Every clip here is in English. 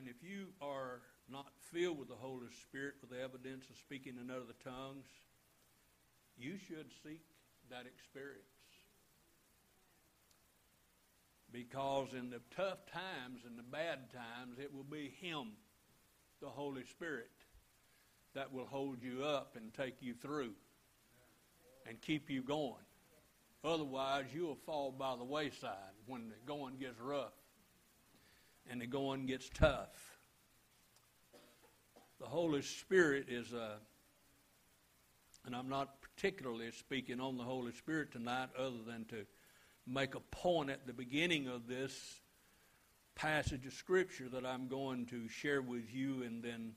And if you are not filled with the Holy Spirit with the evidence of speaking in other tongues, you should seek that experience. Because in the tough times and the bad times, it will be Him, the Holy Spirit, that will hold you up and take you through and keep you going. Otherwise, you'll fall by the wayside when the going gets rough and the going gets tough. The Holy Spirit is a, and I'm not particularly speaking on the Holy Spirit tonight other than to make a point at the beginning of this passage of Scripture that I'm going to share with you and then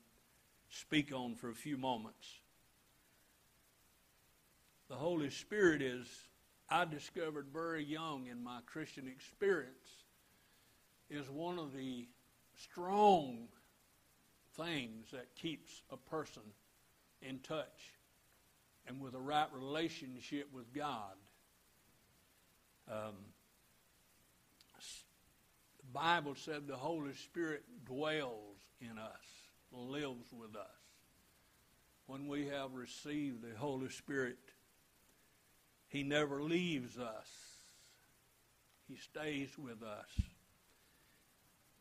speak on for a few moments. The Holy Spirit is, I discovered very young in my Christian experience, is one of the strong things that keeps a person in touch and with a right relationship with God. Um, the Bible said the Holy Spirit dwells in us, lives with us. When we have received the Holy Spirit, He never leaves us. He stays with us.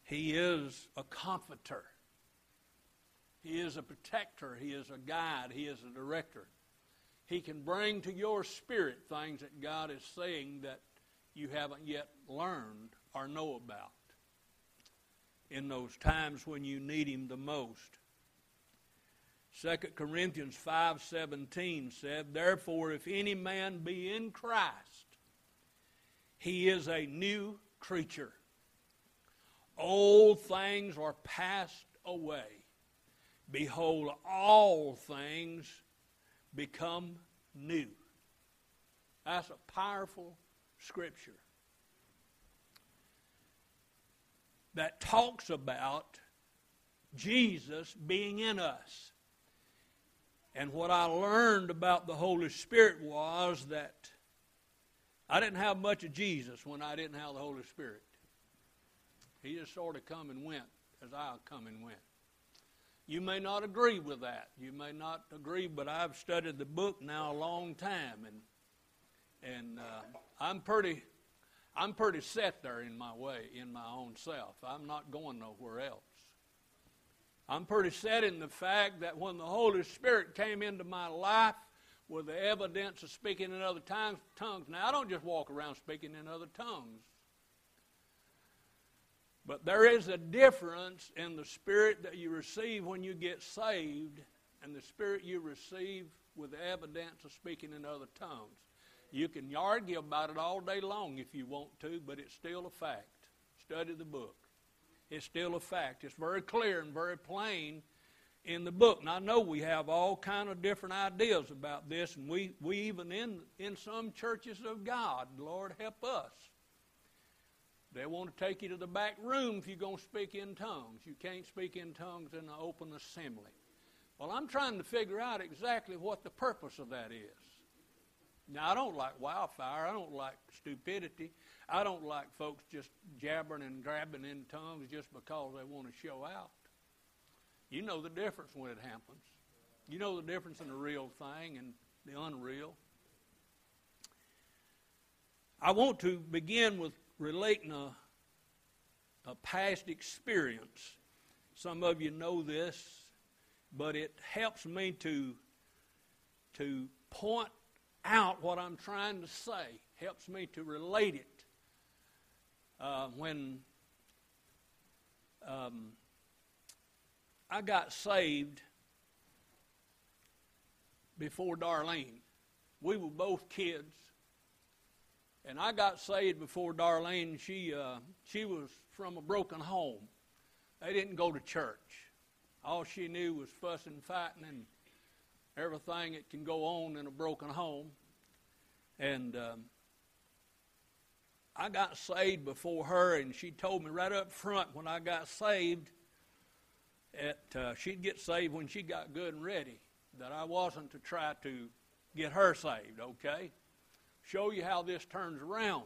He is a comforter. He is a protector. He is a guide. He is a director. He can bring to your spirit things that God is saying that you haven't yet learned or know about in those times when you need him the most. 2 Corinthians 5:17 said, "Therefore if any man be in Christ, he is a new creature. Old things are passed away. Behold, all things become new." That's a powerful Scripture that talks about Jesus being in us. And what I learned about the Holy Spirit was that I didn't have much of Jesus when I didn't have the Holy Spirit. He just sort of come and went as I come and went. You may not agree with that. You may not agree, but I've studied the book now a long time, and and uh, I'm pretty, I'm pretty set there in my way, in my own self. I'm not going nowhere else. I'm pretty set in the fact that when the Holy Spirit came into my life with the evidence of speaking in other tongues, tongues. Now I don't just walk around speaking in other tongues. But there is a difference in the spirit that you receive when you get saved and the spirit you receive with the evidence of speaking in other tongues. You can argue about it all day long if you want to, but it's still a fact. Study the book. It's still a fact. It's very clear and very plain in the book. And I know we have all kind of different ideas about this, and we, we even in, in some churches of God, Lord help us. They want to take you to the back room if you're going to speak in tongues. You can't speak in tongues in an open assembly. Well, I'm trying to figure out exactly what the purpose of that is. Now, I don't like wildfire. I don't like stupidity. I don't like folks just jabbering and grabbing in tongues just because they want to show out. You know the difference when it happens. You know the difference in the real thing and the unreal. I want to begin with relating a, a past experience. Some of you know this, but it helps me to, to point out what I'm trying to say, helps me to relate it. Uh, when um, I got saved before Darlene, we were both kids, and I got saved before Darlene. She uh, she was from a broken home. They didn't go to church. All she knew was fussing, and fighting, and everything that can go on in a broken home. And um, I got saved before her, and she told me right up front when I got saved that uh, she'd get saved when she got good and ready, that I wasn't to try to get her saved, okay? Show you how this turns around.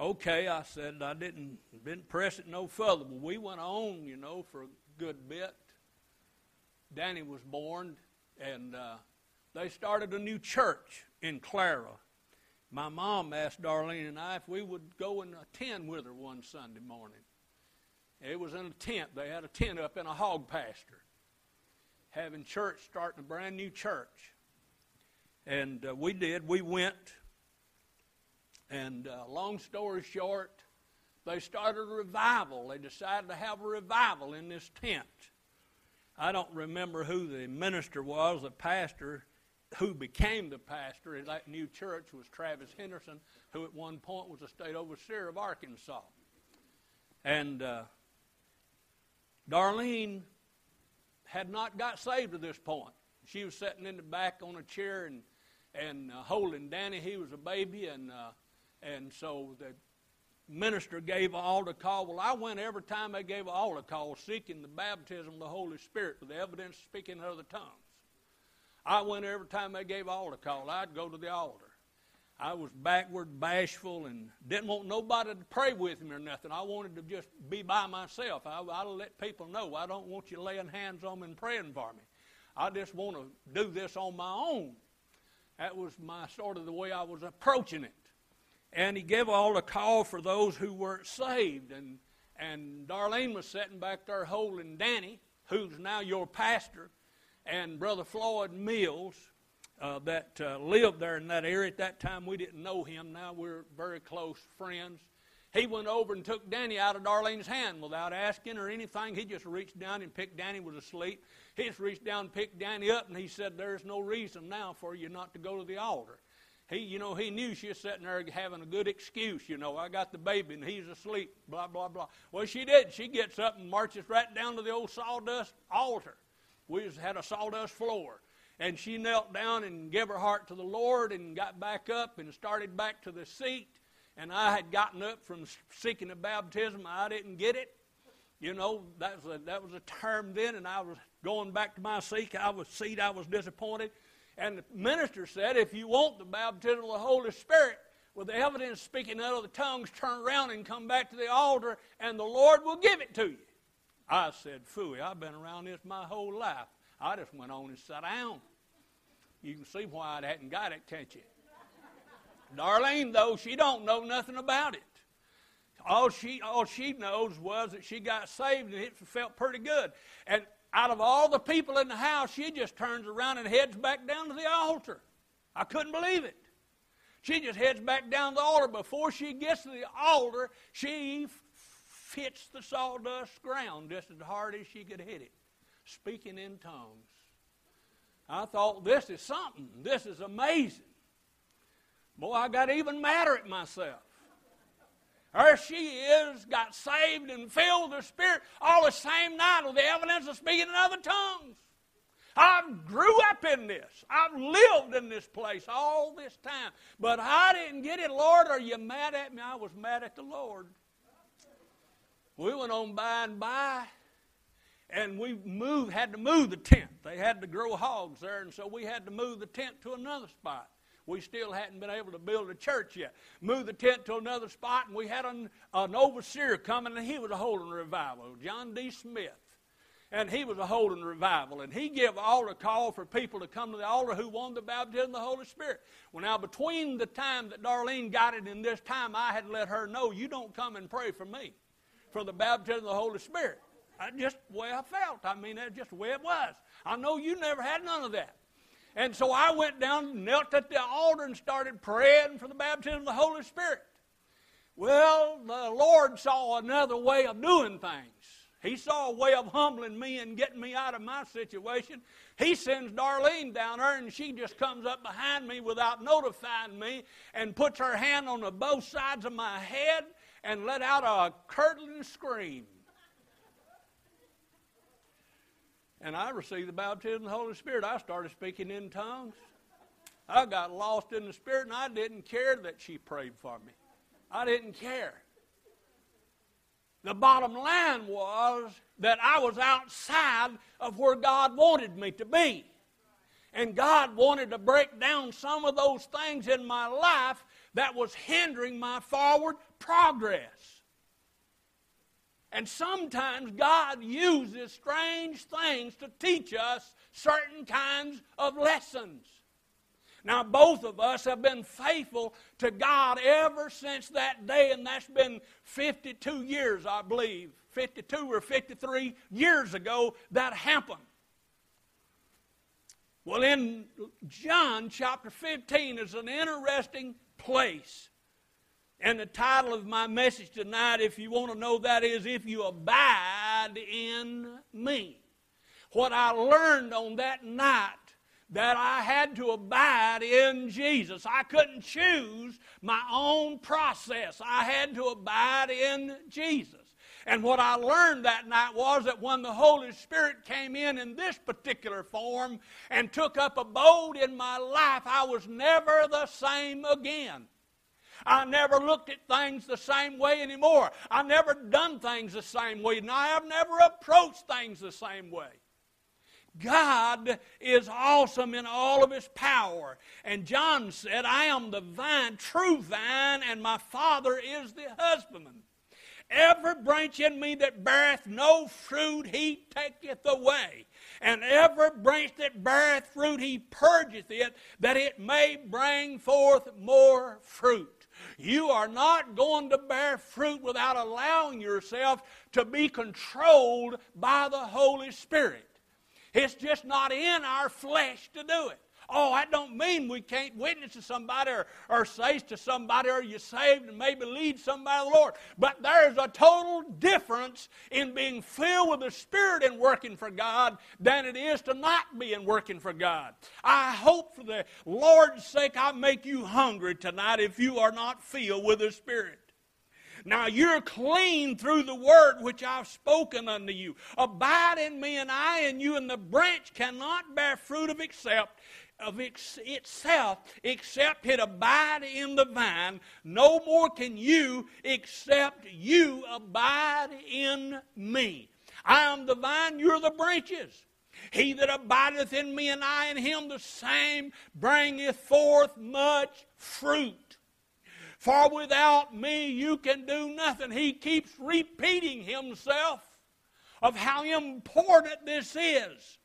Okay, I said I didn't didn't press it no further, but we went on, you know, for a good bit. Danny was born, and uh, they started a new church in Clara. My mom asked Darlene and I if we would go and attend with her one Sunday morning. It was in a tent. They had a tent up in a hog pasture, having church, starting a brand new church. And uh, we did. We went. And uh, long story short, they started a revival. They decided to have a revival in this tent. I don't remember who the minister was, the pastor who became the pastor at that new church was Travis Henderson, who at one point was a state overseer of Arkansas. And uh, Darlene had not got saved at this point. She was sitting in the back on a chair and and uh, holding Danny. He was a baby, and uh, and so the minister gave an altar call. Well, I went every time they gave an altar call, seeking the baptism of the Holy Spirit with the evidence speaking in other tongues. I went every time they gave an altar call. I'd go to the altar. I was backward, bashful, and didn't want nobody to pray with me or nothing. I wanted to just be by myself. I, I let people know I don't want you laying hands on me and praying for me. I just want to do this on my own. That was my sort of the way I was approaching it. And he gave all the call for those who weren't saved. And, and Darlene was sitting back there holding Danny, who's now your pastor, and Brother Floyd Mills, uh, that uh, lived there in that area. At that time, we didn't know him. Now we're very close friends. He went over and took Danny out of Darlene's hand without asking or anything. He just reached down and picked Danny was asleep. He just reached down and picked Danny up, and he said, "There's no reason now for you not to go to the altar." He, you know, he knew she was sitting there having a good excuse. You know, I got the baby and he's asleep. Blah blah blah. Well, she did. She gets up and marches right down to the old sawdust altar. We just had a sawdust floor and she knelt down and gave her heart to the Lord and got back up and started back to the seat. And I had gotten up from seeking the baptism. I didn't get it. You know, that was a, that was a term then, and I was going back to my seat. I was seat. I was disappointed. And the minister said, if you want the baptism of the Holy Spirit, with the evidence speaking out of the tongues, turn around and come back to the altar, and the Lord will give it to you. I said, Fooey, I've been around this my whole life. I just went on and sat down. You can see why I hadn't got it, can't you? Darlene, though, she don't know nothing about it. All she, all she knows was that she got saved and it felt pretty good. And out of all the people in the house, she just turns around and heads back down to the altar. I couldn't believe it. She just heads back down the altar. Before she gets to the altar, she f- hits the sawdust ground just as hard as she could hit it, speaking in tongues. I thought, this is something. This is amazing. Boy, I got even madder at myself. There she is, got saved and filled with the Spirit all the same night with the evidence of speaking in other tongues. I grew up in this. I've lived in this place all this time. But I didn't get it. Lord, are you mad at me? I was mad at the Lord. We went on by and by and we moved, had to move the tent. They had to grow hogs there, and so we had to move the tent to another spot. We still hadn't been able to build a church yet. Moved the tent to another spot, and we had an, an overseer coming, and he was a holding revival, John D. Smith. And he was a holding revival, and he gave all a call for people to come to the altar who wanted the baptism of the Holy Spirit. Well, now between the time that Darlene got it and this time, I had let her know, you don't come and pray for me for the baptism of the Holy Spirit. That's just the way I felt. I mean, that's just the way it was. I know you never had none of that. And so I went down, knelt at the altar, and started praying for the baptism of the Holy Spirit. Well, the Lord saw another way of doing things. He saw a way of humbling me and getting me out of my situation. He sends Darlene down there, and she just comes up behind me without notifying me and puts her hand on the both sides of my head and let out a curdling scream. And I received the baptism of the Holy Spirit. I started speaking in tongues. I got lost in the Spirit, and I didn't care that she prayed for me. I didn't care. The bottom line was that I was outside of where God wanted me to be. And God wanted to break down some of those things in my life that was hindering my forward progress. And sometimes God uses strange things to teach us certain kinds of lessons. Now, both of us have been faithful to God ever since that day, and that's been 52 years, I believe. 52 or 53 years ago that happened. Well, in John chapter 15 is an interesting place. And the title of my message tonight, if you want to know that, is If You Abide in Me. What I learned on that night that I had to abide in Jesus. I couldn't choose my own process. I had to abide in Jesus. And what I learned that night was that when the Holy Spirit came in in this particular form and took up abode in my life, I was never the same again. I never looked at things the same way anymore. I never done things the same way, and I have never approached things the same way. God is awesome in all of his power. And John said, I am the vine, true vine, and my Father is the husbandman. Every branch in me that beareth no fruit, he taketh away. And every branch that beareth fruit, he purgeth it, that it may bring forth more fruit. You are not going to bear fruit without allowing yourself to be controlled by the Holy Spirit. It's just not in our flesh to do it. Oh, that don't mean we can't witness to somebody or, or say to somebody or you saved and maybe lead somebody to the Lord. But there's a total difference in being filled with the Spirit and working for God than it is to not be and working for God. I hope for the Lord's sake I make you hungry tonight if you are not filled with the Spirit. Now you're clean through the word which I've spoken unto you. Abide in me, and I in you, and the branch cannot bear fruit of except of itself except it abide in the vine. No more can you except you abide in me. I am the vine, you're the branches. He that abideth in me and I in him, the same bringeth forth much fruit. For without me you can do nothing. He keeps repeating himself of how important this is.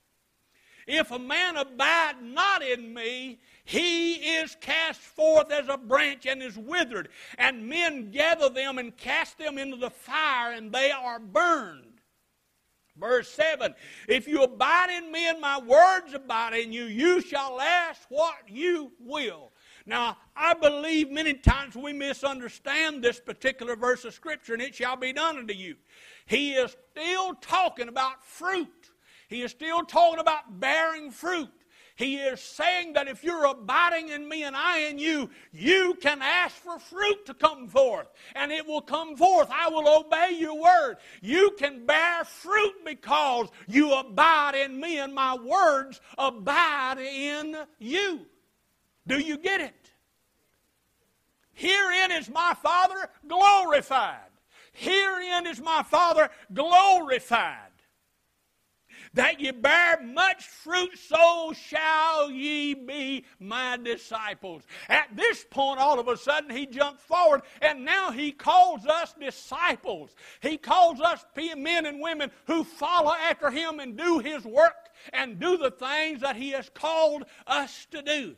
If a man abide not in me, he is cast forth as a branch and is withered, and men gather them and cast them into the fire, and they are burned. Verse 7 If you abide in me and my words abide in you, you shall ask what you will. Now, I believe many times we misunderstand this particular verse of Scripture, and it shall be done unto you. He is still talking about fruit. He is still talking about bearing fruit. He is saying that if you're abiding in me and I in you, you can ask for fruit to come forth, and it will come forth. I will obey your word. You can bear fruit because you abide in me, and my words abide in you. Do you get it? Herein is my Father glorified. Herein is my Father glorified that ye bear much fruit, so shall ye be my disciples. At this point, all of a sudden, he jumped forward, and now he calls us disciples. He calls us men and women who follow after him and do his work and do the things that he has called us to do.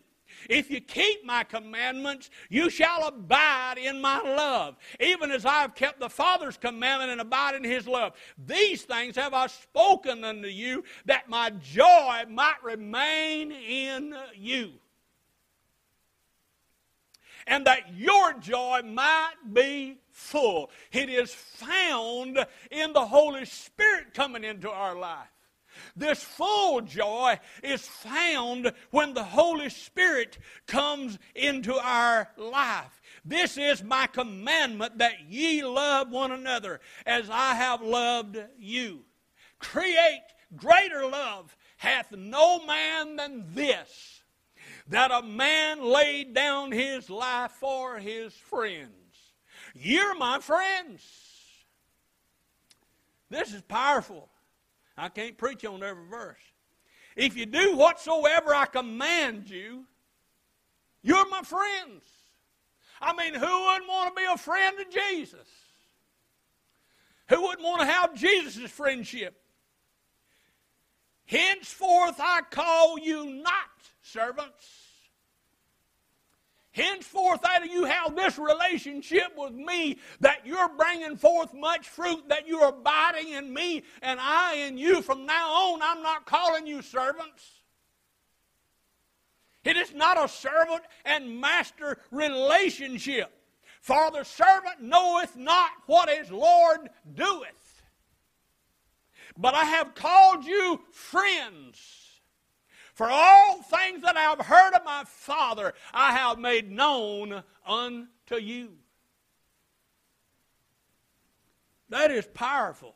If you keep my commandments, you shall abide in my love, even as I have kept the Father's commandment and abide in his love. These things have I spoken unto you, that my joy might remain in you. And that your joy might be full. It is found in the Holy Spirit coming into our life. This full joy is found when the Holy Spirit comes into our life. This is my commandment that ye love one another as I have loved you. Create greater love hath no man than this, that a man laid down his life for his friends. You're my friends. This is powerful. I can't preach on every verse. If you do whatsoever I command you, you're my friends. I mean, who wouldn't want to be a friend of Jesus? Who wouldn't want to have Jesus' friendship? Henceforth I call you not servants. Henceforth, that you have this relationship with me, that you're bringing forth much fruit, that you're abiding in me, and I in you. From now on, I'm not calling you servants. It is not a servant and master relationship. For the servant knoweth not what his Lord doeth. But I have called you friends. For all things that I have heard of my Father, I have made known unto you. That is powerful.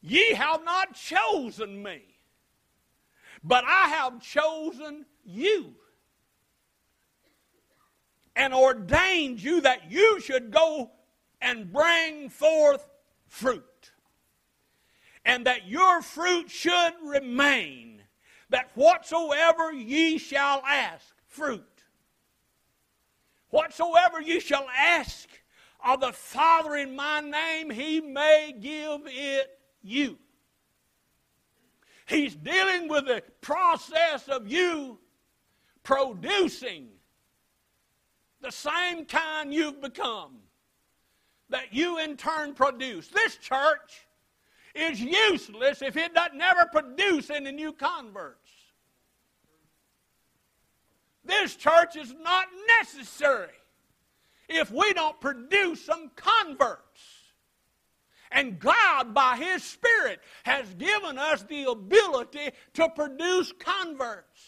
Ye have not chosen me, but I have chosen you and ordained you that you should go and bring forth fruit, and that your fruit should remain that whatsoever ye shall ask, fruit, whatsoever ye shall ask of the Father in my name, he may give it you. He's dealing with the process of you producing the same kind you've become that you in turn produce. This church is useless if it doesn't ever produce any new converts. This church is not necessary if we don't produce some converts. And God, by His Spirit, has given us the ability to produce converts.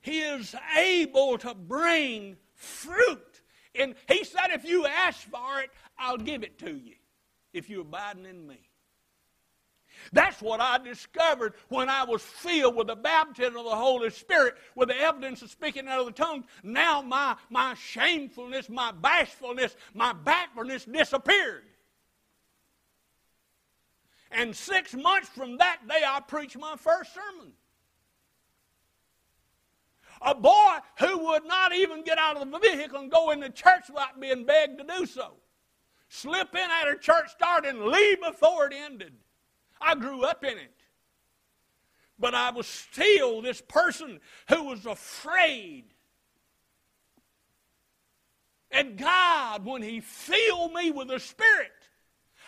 He is able to bring fruit. And He said, if you ask for it, I'll give it to you if you're abiding in me. That's what I discovered when I was filled with the baptism of the Holy Spirit, with the evidence of speaking out of the tongue. Now my, my shamefulness, my bashfulness, my backwardness disappeared. And six months from that day, I preached my first sermon. A boy who would not even get out of the vehicle and go into church without being begged to do so. Slip in at a church start and leave before it ended. I grew up in it. But I was still this person who was afraid. And God, when He filled me with the Spirit,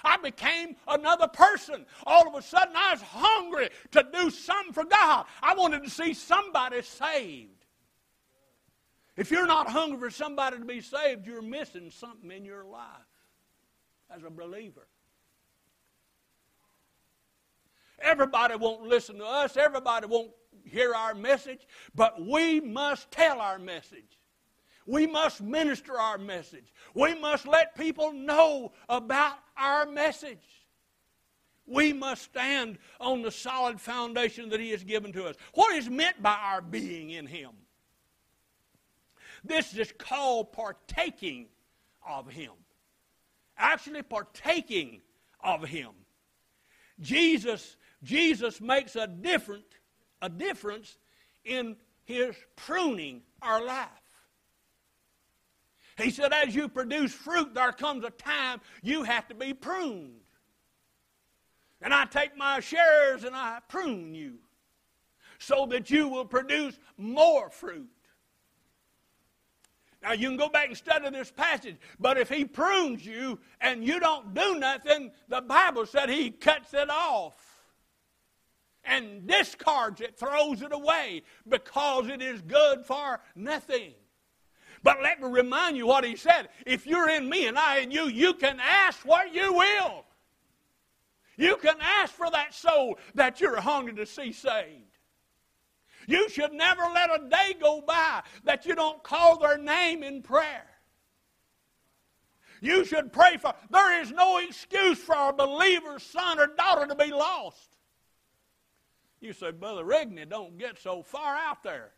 I became another person. All of a sudden, I was hungry to do something for God. I wanted to see somebody saved. If you're not hungry for somebody to be saved, you're missing something in your life as a believer. Everybody won't listen to us. Everybody won't hear our message. But we must tell our message. We must minister our message. We must let people know about our message. We must stand on the solid foundation that He has given to us. What is meant by our being in Him? This is called partaking of Him. Actually, partaking of Him. Jesus Jesus makes a different a difference in his pruning our life. He said, as you produce fruit, there comes a time you have to be pruned. And I take my shares and I prune you so that you will produce more fruit. Now, you can go back and study this passage, but if he prunes you and you don't do nothing, the Bible said he cuts it off and discards it, throws it away because it is good for nothing. But let me remind you what he said. If you're in me and I in you, you can ask what you will. You can ask for that soul that you're hungry to see saved. You should never let a day go by that you don't call their name in prayer. You should pray for. There is no excuse for a believer's son or daughter to be lost. You say, Brother Rigney, don't get so far out there.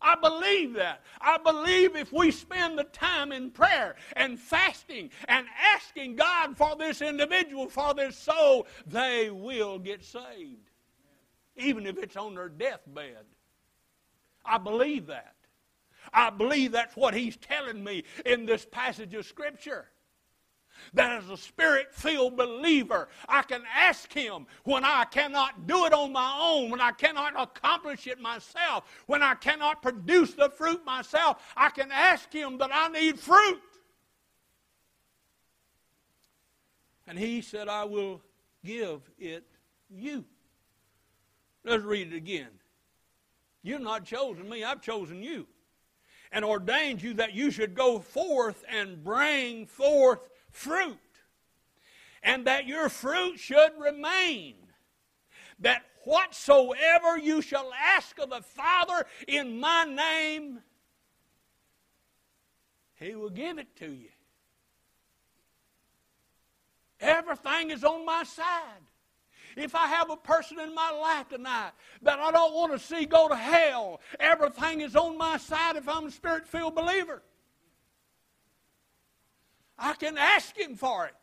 I believe that. I believe if we spend the time in prayer and fasting and asking God for this individual, for this soul, they will get saved. Even if it's on their deathbed. I believe that. I believe that's what he's telling me in this passage of Scripture. That as a spirit filled believer, I can ask him when I cannot do it on my own, when I cannot accomplish it myself, when I cannot produce the fruit myself, I can ask him that I need fruit. And he said, I will give it you. Let's read it again. You've not chosen me, I've chosen you. And ordained you that you should go forth and bring forth fruit. And that your fruit should remain. That whatsoever you shall ask of the Father in my name, he will give it to you. Everything is on my side. If I have a person in my life tonight that I don't want to see go to hell, everything is on my side if I'm a spirit filled believer. I can ask Him for it.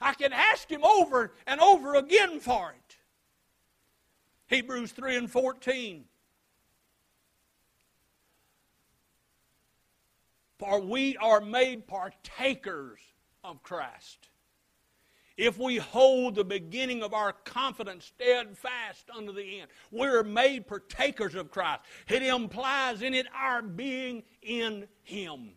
I can ask Him over and over again for it. Hebrews 3 and 14. For we are made partakers of Christ if we hold the beginning of our confidence steadfast unto the end. We're made partakers of Christ. It implies in it our being in Him.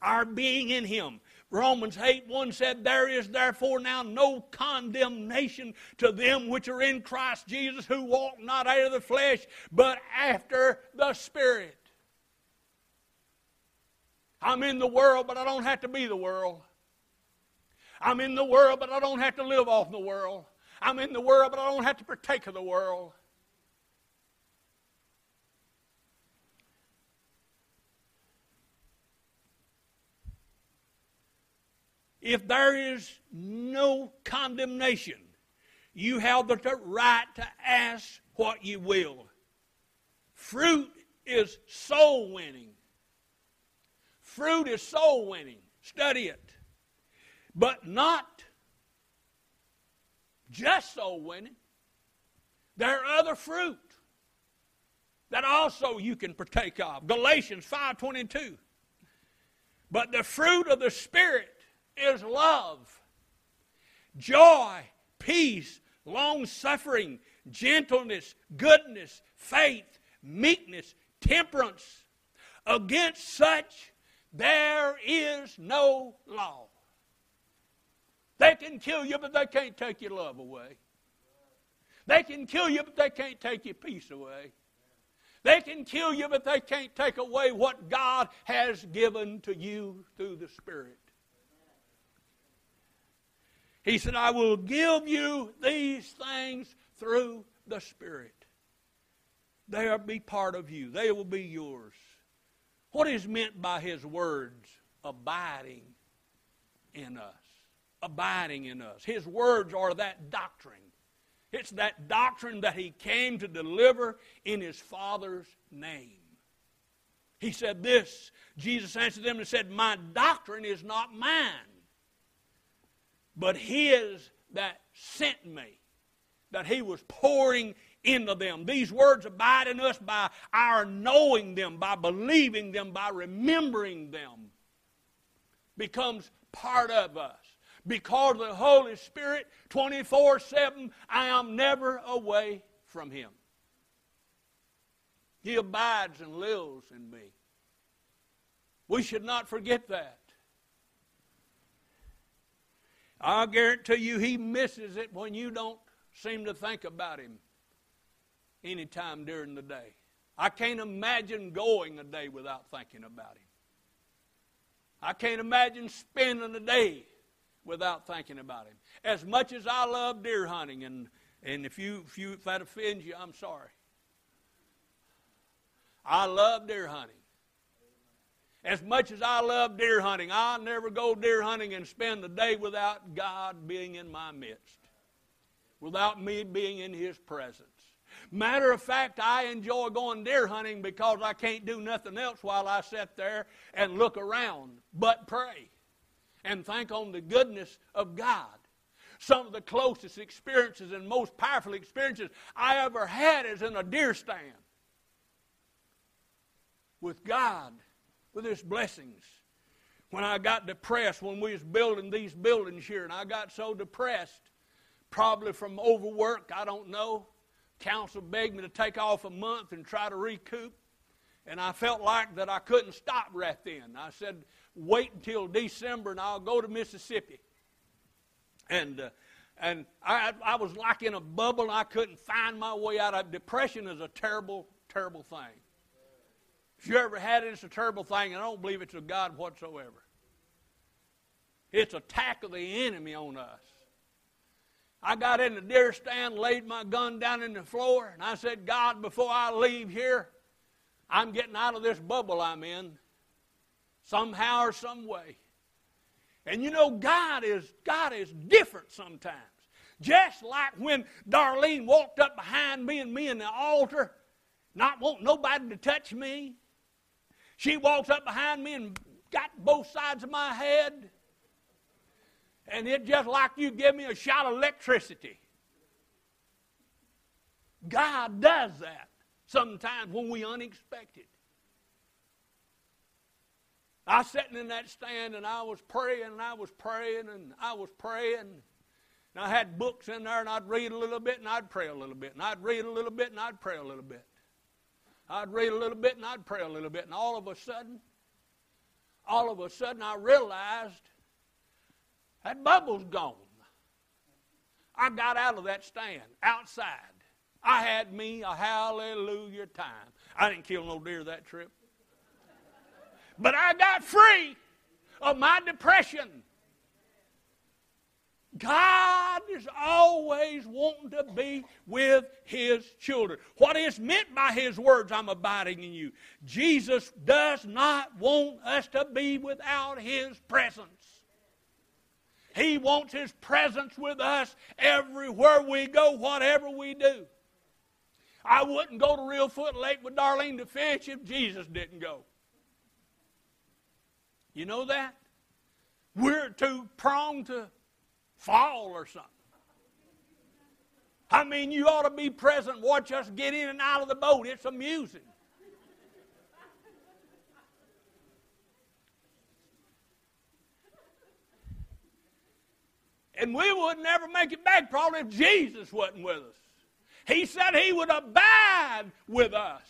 Our being in Him. Romans 8 1 said, There is therefore now no condemnation to them which are in Christ Jesus, who walk not after the flesh, but after the Spirit. I'm in the world, but I don't have to be the world. I'm in the world, but I don't have to live off the world. I'm in the world, but I don't have to partake of the world. If there is no condemnation, you have the right to ask what you will. Fruit is soul winning. Fruit is soul winning. Study it but not just soul winning. There are other fruit that also you can partake of. Galatians 5:22. But the fruit of the spirit is love, joy, peace, long suffering, gentleness, goodness, faith, meekness, temperance. Against such there is no law. They can kill you, but they can't take your love away. They can kill you, but they can't take your peace away. They can kill you, but they can't take away what God has given to you through the Spirit. He said, I will give you these things through the Spirit. They will be part of you, they will be yours. What is meant by His words? Abiding in us abiding in us. His words are that doctrine. It's that doctrine that he came to deliver in his Father's name. He said this Jesus answered them and said, My doctrine is not mine, but his that sent me, that he was pouring into them. These words abide in us by our knowing them, by believing them, by remembering them, becomes part of us because of the Holy Spirit 24 7, I am never away from Him. He abides and lives in me. We should not forget that. I guarantee you, He misses it when you don't seem to think about Him anytime during the day. I can't imagine going a day without thinking about Him. I can't imagine spending a day without thinking about him. As much as I love deer hunting, and, and if, you, if, you, if that offends you, I'm sorry. I love deer hunting. As much as I love deer hunting, I'll never go deer hunting and spend the day without God being in my midst, without me being in His presence. Matter of fact, I enjoy going deer hunting because I can't do nothing else while I sit there and look around but pray and think on the goodness of God. some of the closest experiences and most powerful experiences I ever had is in a deer stand with God, with His blessings. When I got depressed when we was building these buildings here, and I got so depressed, probably from overwork, I don't know. Council begged me to take off a month and try to recoup. And I felt like that I couldn't stop right then. I said, wait until December and I'll go to Mississippi. And, uh, and I, I was like in a bubble and I couldn't find my way out of Depression is a terrible, terrible thing. If you ever had it, it's a terrible thing, and I don't believe it's of God whatsoever. It's attack of the enemy on us. I got in the deer stand, laid my gun down in the floor, and I said, God, before I leave here, I'm getting out of this bubble I'm in somehow or some way. And you know, God is God is different sometimes. Just like when Darlene walked up behind me and me in the altar, not want nobody to touch me. She walks up behind me and got both sides of my head. And it just like you give me a shot of electricity. God does that sometimes when we unexpected. I was sitting in that stand and I was praying and I was praying and I was praying. And I had books in there and I'd read a little bit and I'd pray a little bit. And I'd read a little bit and I'd pray a little bit. I'd read a little bit and I'd pray a little bit. And all of a sudden, all of a sudden I realized that bubble's gone. I got out of that stand outside. I had me a hallelujah time. I didn't kill no deer that trip. But I got free of my depression. God is always wanting to be with His children. What is meant by His words, I'm abiding in you. Jesus does not want us to be without His presence. He wants His presence with us everywhere we go, whatever we do. I wouldn't go to Reelfoot Lake with Darlene to fish if Jesus didn't go. You know that? We're too prone to fall or something. I mean, you ought to be present, watch us get in and out of the boat. It's amusing. And we would never make it back probably if Jesus wasn't with us. He said he would abide with us.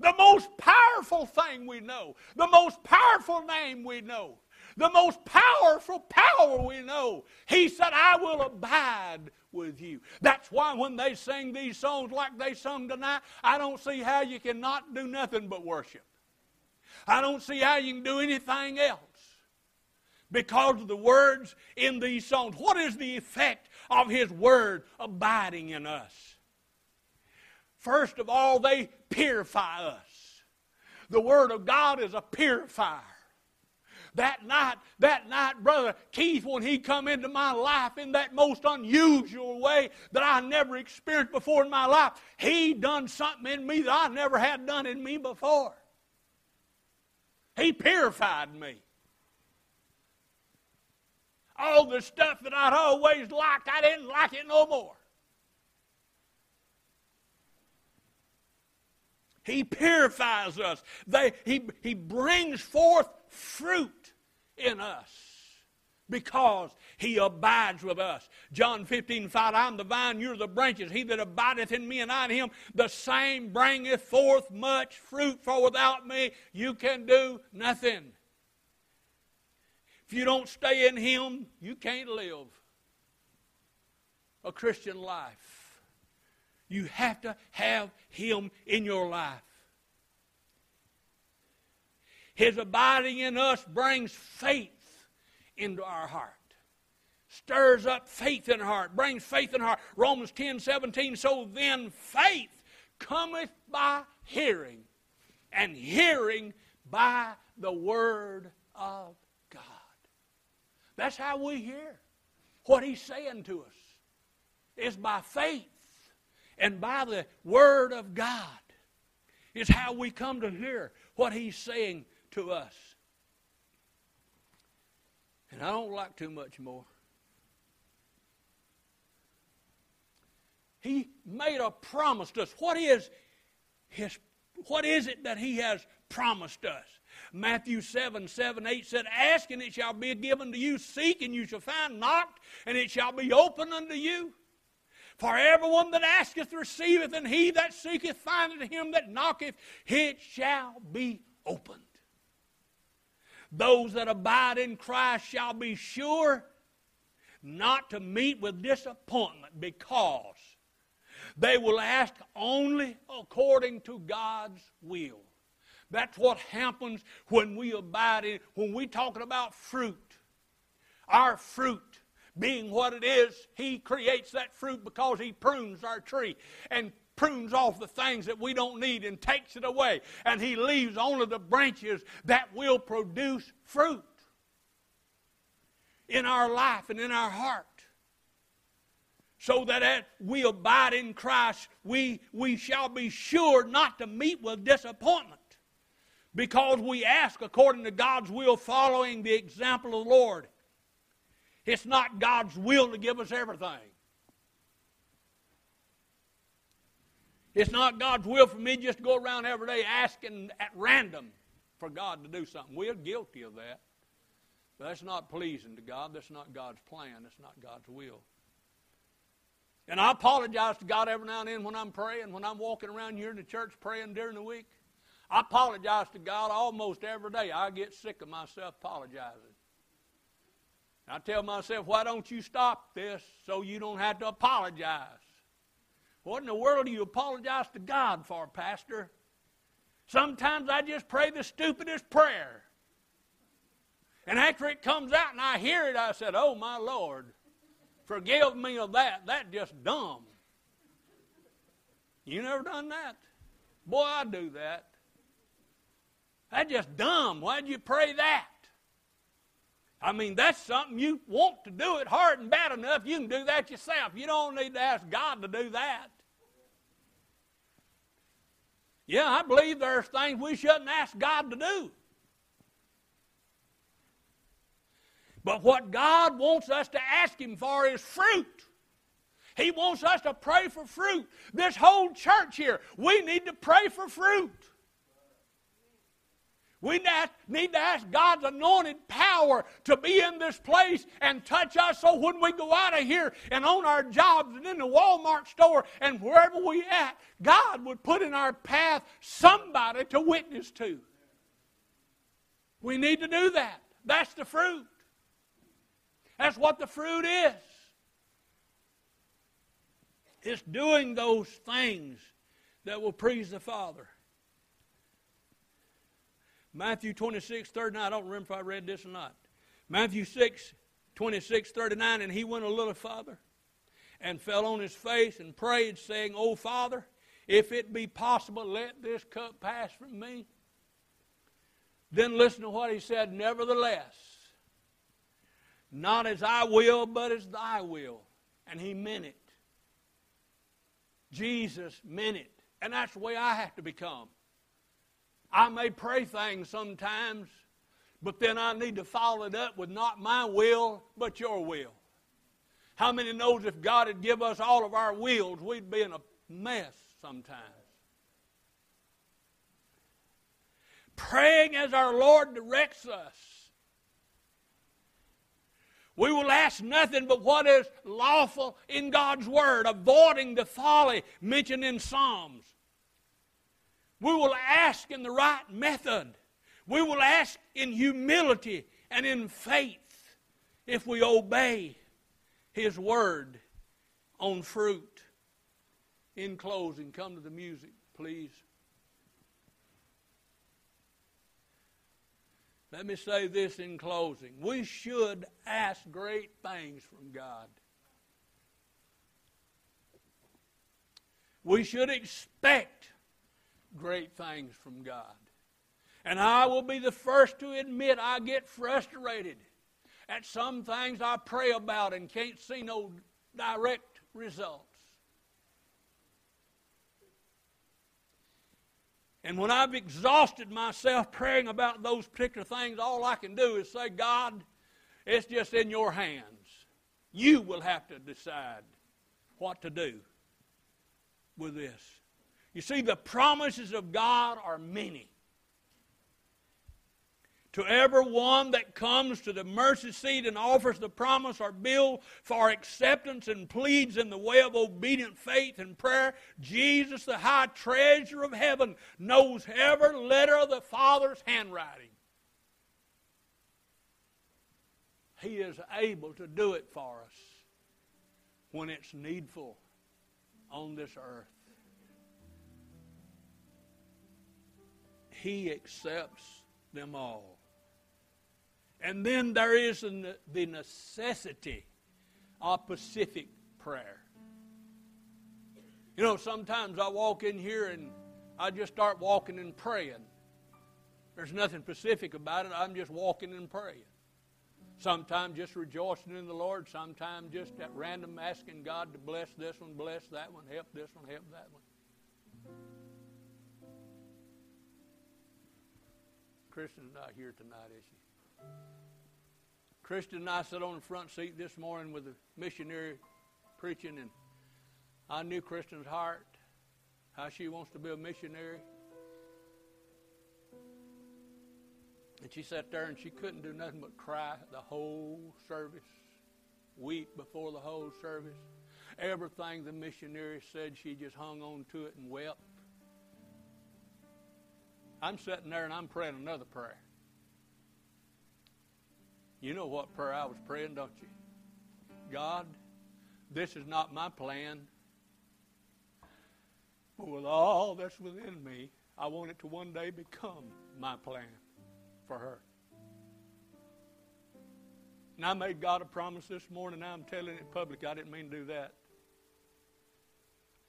The most powerful thing we know, the most powerful name we know, the most powerful power we know. He said, I will abide with you. That's why when they sing these songs like they sung tonight, I don't see how you cannot do nothing but worship. I don't see how you can do anything else because of the words in these songs. What is the effect of His Word abiding in us? First of all, they purify us. The Word of God is a purifier. That night, that night, brother Keith, when he come into my life in that most unusual way that I never experienced before in my life, he done something in me that I never had done in me before. He purified me. All the stuff that I'd always liked, I didn't like it no more. He purifies us. They, he, he brings forth fruit in us because he abides with us. John 15, 5, I'm the vine, you're the branches. He that abideth in me and I in him, the same bringeth forth much fruit, for without me you can do nothing. If you don't stay in him, you can't live a Christian life. You have to have Him in your life. His abiding in us brings faith into our heart. Stirs up faith in heart, brings faith in heart. Romans 10 17. So then faith cometh by hearing, and hearing by the word of. That's how we hear what he's saying to us is by faith and by the word of God is how we come to hear what he's saying to us. And I don't like too much more. He made a promise to us. What is his what is it that he has promised us? Matthew 7 7 8 said, Ask and it shall be given to you, seek and you shall find, knock and it shall be open unto you. For everyone that asketh receiveth, and he that seeketh findeth him that knocketh, it shall be opened. Those that abide in Christ shall be sure not to meet with disappointment because they will ask only according to God's will. That's what happens when we abide in, when we talking about fruit. Our fruit being what it is, He creates that fruit because He prunes our tree and prunes off the things that we don't need and takes it away. And He leaves only the branches that will produce fruit in our life and in our heart. So that as we abide in Christ, we, we shall be sure not to meet with disappointment because we ask according to God's will, following the example of the Lord. It's not God's will to give us everything. It's not God's will for me just to go around every day asking at random for God to do something. We're guilty of that. But that's not pleasing to God. That's not God's plan. That's not God's will. And I apologize to God every now and then when I'm praying, when I'm walking around here in the church praying during the week. I apologize to God almost every day. I get sick of myself apologizing. I tell myself, why don't you stop this so you don't have to apologize? What in the world do you apologize to God for, Pastor? Sometimes I just pray the stupidest prayer. And after it comes out and I hear it, I said, Oh, my Lord, forgive me of that. That just dumb. You never done that? Boy, I do that. That's just dumb. Why'd you pray that? I mean, that's something you want to do it hard and bad enough. You can do that yourself. You don't need to ask God to do that. Yeah, I believe there's things we shouldn't ask God to do. But what God wants us to ask Him for is fruit. He wants us to pray for fruit. This whole church here, we need to pray for fruit. We need to ask God's anointed power to be in this place and touch us so when we go out of here and on our jobs and in the Walmart store and wherever we at, God would put in our path somebody to witness to. We need to do that. That's the fruit. That's what the fruit is. It's doing those things that will please the Father. Matthew 26, 39. I don't remember if I read this or not. Matthew 6, 26, 39. And he went a little farther and fell on his face and prayed, saying, O Father, if it be possible, let this cup pass from me. Then listen to what he said, nevertheless, not as I will, but as thy will. And he meant it. Jesus meant it. And that's the way I have to become. I may pray things sometimes, but then I need to follow it up with not my will, but your will. How many knows if God had give us all of our wills, we'd be in a mess sometimes. Praying as our Lord directs us. We will ask nothing but what is lawful in God's Word, avoiding the folly mentioned in Psalms. We will ask in the right method. We will ask in humility and in faith if we obey His word on fruit. In closing, come to the music, please. Let me say this in closing. We should ask great things from God. We should expect great things from God. And I will be the first to admit I get frustrated at some things I pray about and can't see no direct results. And when I've exhausted myself praying about those particular things, all I can do is say, God, it's just in your hands. You will have to decide what to do. with this. You see, the promises of God are many. To every one that comes to the mercy seat and offers the promise or bill for acceptance and pleads in the way of obedient faith and prayer, Jesus, the high treasure of heaven, knows every letter of the Father's handwriting. He is able to do it for us when it's needful on this earth. He accepts them all. And then there is the necessity of specific prayer. You know, sometimes I walk in here and I just start walking and praying. There's nothing specific about it. I'm just walking and praying. Sometimes just rejoicing in the Lord. Sometimes just at random asking God to bless this one, bless that one, help this one, help that one. Kristen's not here tonight, is she? Kristen and I sat on the front seat this morning with a missionary preaching, and I knew Kristen's heart, how she wants to be a missionary. And she sat there and she couldn't do nothing but cry the whole service, weep before the whole service. Everything the missionary said, she just hung on to it and wept. I'm sitting there and I'm praying another prayer. You know what prayer I was praying, don't you? God, this is not my plan. But with all that's within me, I want it to one day become my plan for her. And I made God a promise this morning. I'm telling it public. I didn't mean to do that.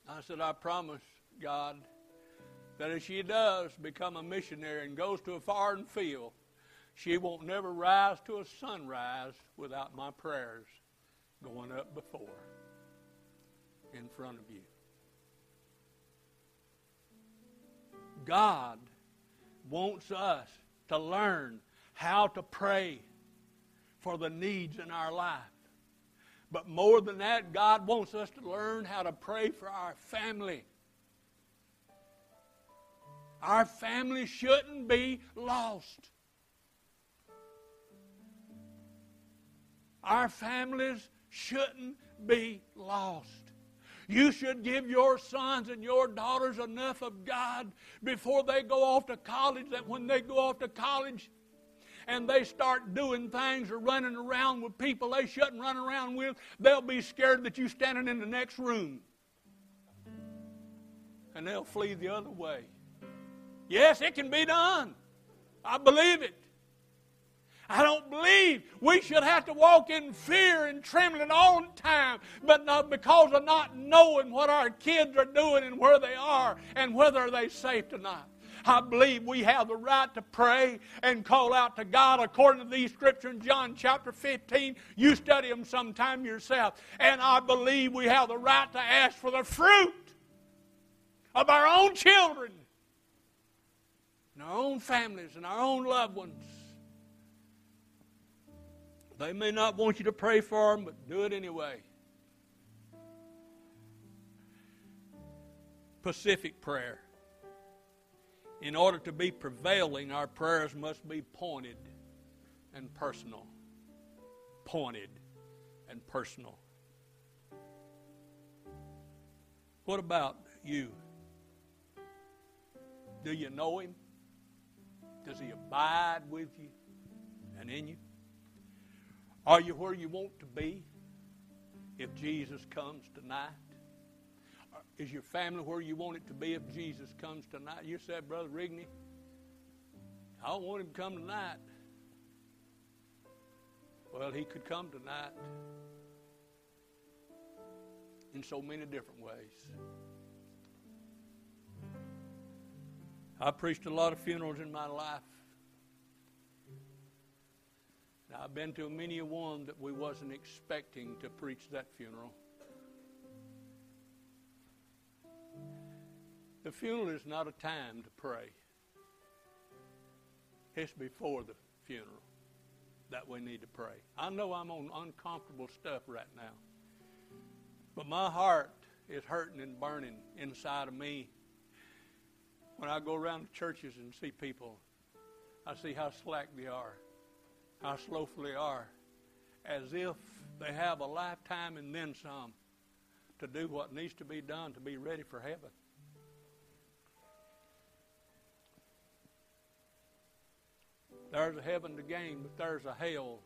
I said, I promise, God, that if she does become a missionary and goes to a foreign field, she won't never rise to a sunrise without my prayers going up before in front of you. God wants us to learn how to pray for the needs in our life. But more than that, God wants us to learn how to pray for our family. Our family shouldn't be lost. Our families shouldn't be lost. You should give your sons and your daughters enough of God before they go off to college that when they go off to college and they start doing things or running around with people they shouldn't run around with, they'll be scared that you're standing in the next room. And they'll flee the other way. Yes, it can be done. I believe it. I don't believe we should have to walk in fear and trembling all the time, but not because of not knowing what our kids are doing and where they are and whether they're safe tonight. I believe we have the right to pray and call out to God according to these scriptures in John chapter 15. You study them sometime yourself. And I believe we have the right to ask for the fruit of our own children and our own families and our own loved ones. They may not want you to pray for them, but do it anyway. Pacific prayer. In order to be prevailing, our prayers must be pointed and personal. Pointed and personal. What about you? Do you know Him? Does He abide with you and in you? Are you where you want to be if Jesus comes tonight? Is your family where you want it to be if Jesus comes tonight? You said, Brother Rigney, I don't want him to come tonight. Well, he could come tonight in so many different ways. I preached a lot of funerals in my life. Now, I've been to many a one that we wasn't expecting to preach that funeral. The funeral is not a time to pray. It's before the funeral that we need to pray. I know I'm on uncomfortable stuff right now. But my heart is hurting and burning inside of me. When I go around the churches and see people, I see how slack they are, how slothful they are, as if they have a lifetime and then some to do what needs to be done to be ready for heaven. There's a heaven to gain, but there's a hell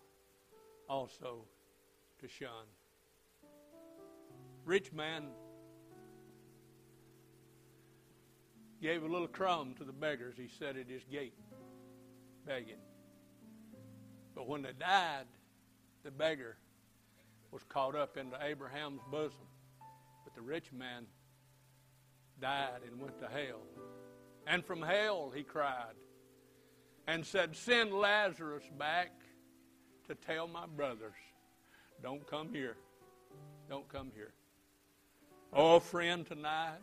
also to shun. Rich man gave a little crumb to the beggars he set at his gate, begging. But when they died, the beggar was caught up into Abraham's bosom. But the rich man died and went to hell. And from hell he cried and said, Send Lazarus back to tell my brothers, don't come here. Don't come here. Oh, friend, tonight,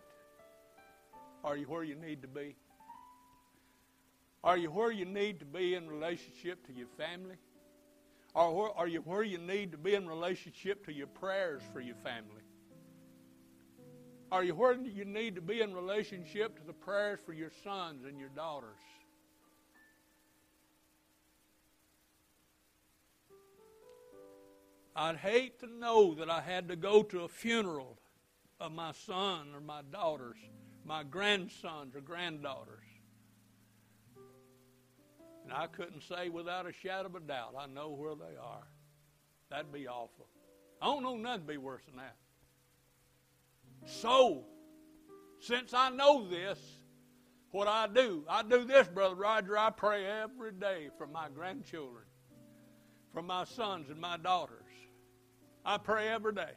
are you where you need to be? Are you where you need to be in relationship to your family? Where, are you where you need to be in relationship to your prayers for your family? Are you where you need to be in relationship to the prayers for your sons and your daughters? I'd hate to know that I had to go to a funeral of my son or my daughters, my grandsons or granddaughters. And I couldn't say without a shadow of a doubt, I know where they are. That'd be awful. I don't know nothing be worse than that. So, since I know this, what I do, I do this, Brother Roger. I pray every day for my grandchildren, for my sons and my daughters. I pray every day.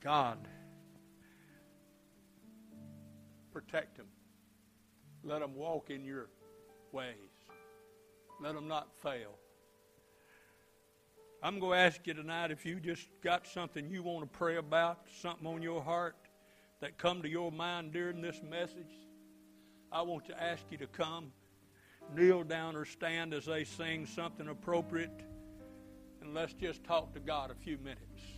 God, protect them. Let them walk in your ways. Let them not fail. I'm going to ask you tonight if you just got something you want to pray about, something on your heart that come to your mind during this message. I want to ask you to come, kneel down or stand as they sing something appropriate, and let's just talk to God a few minutes.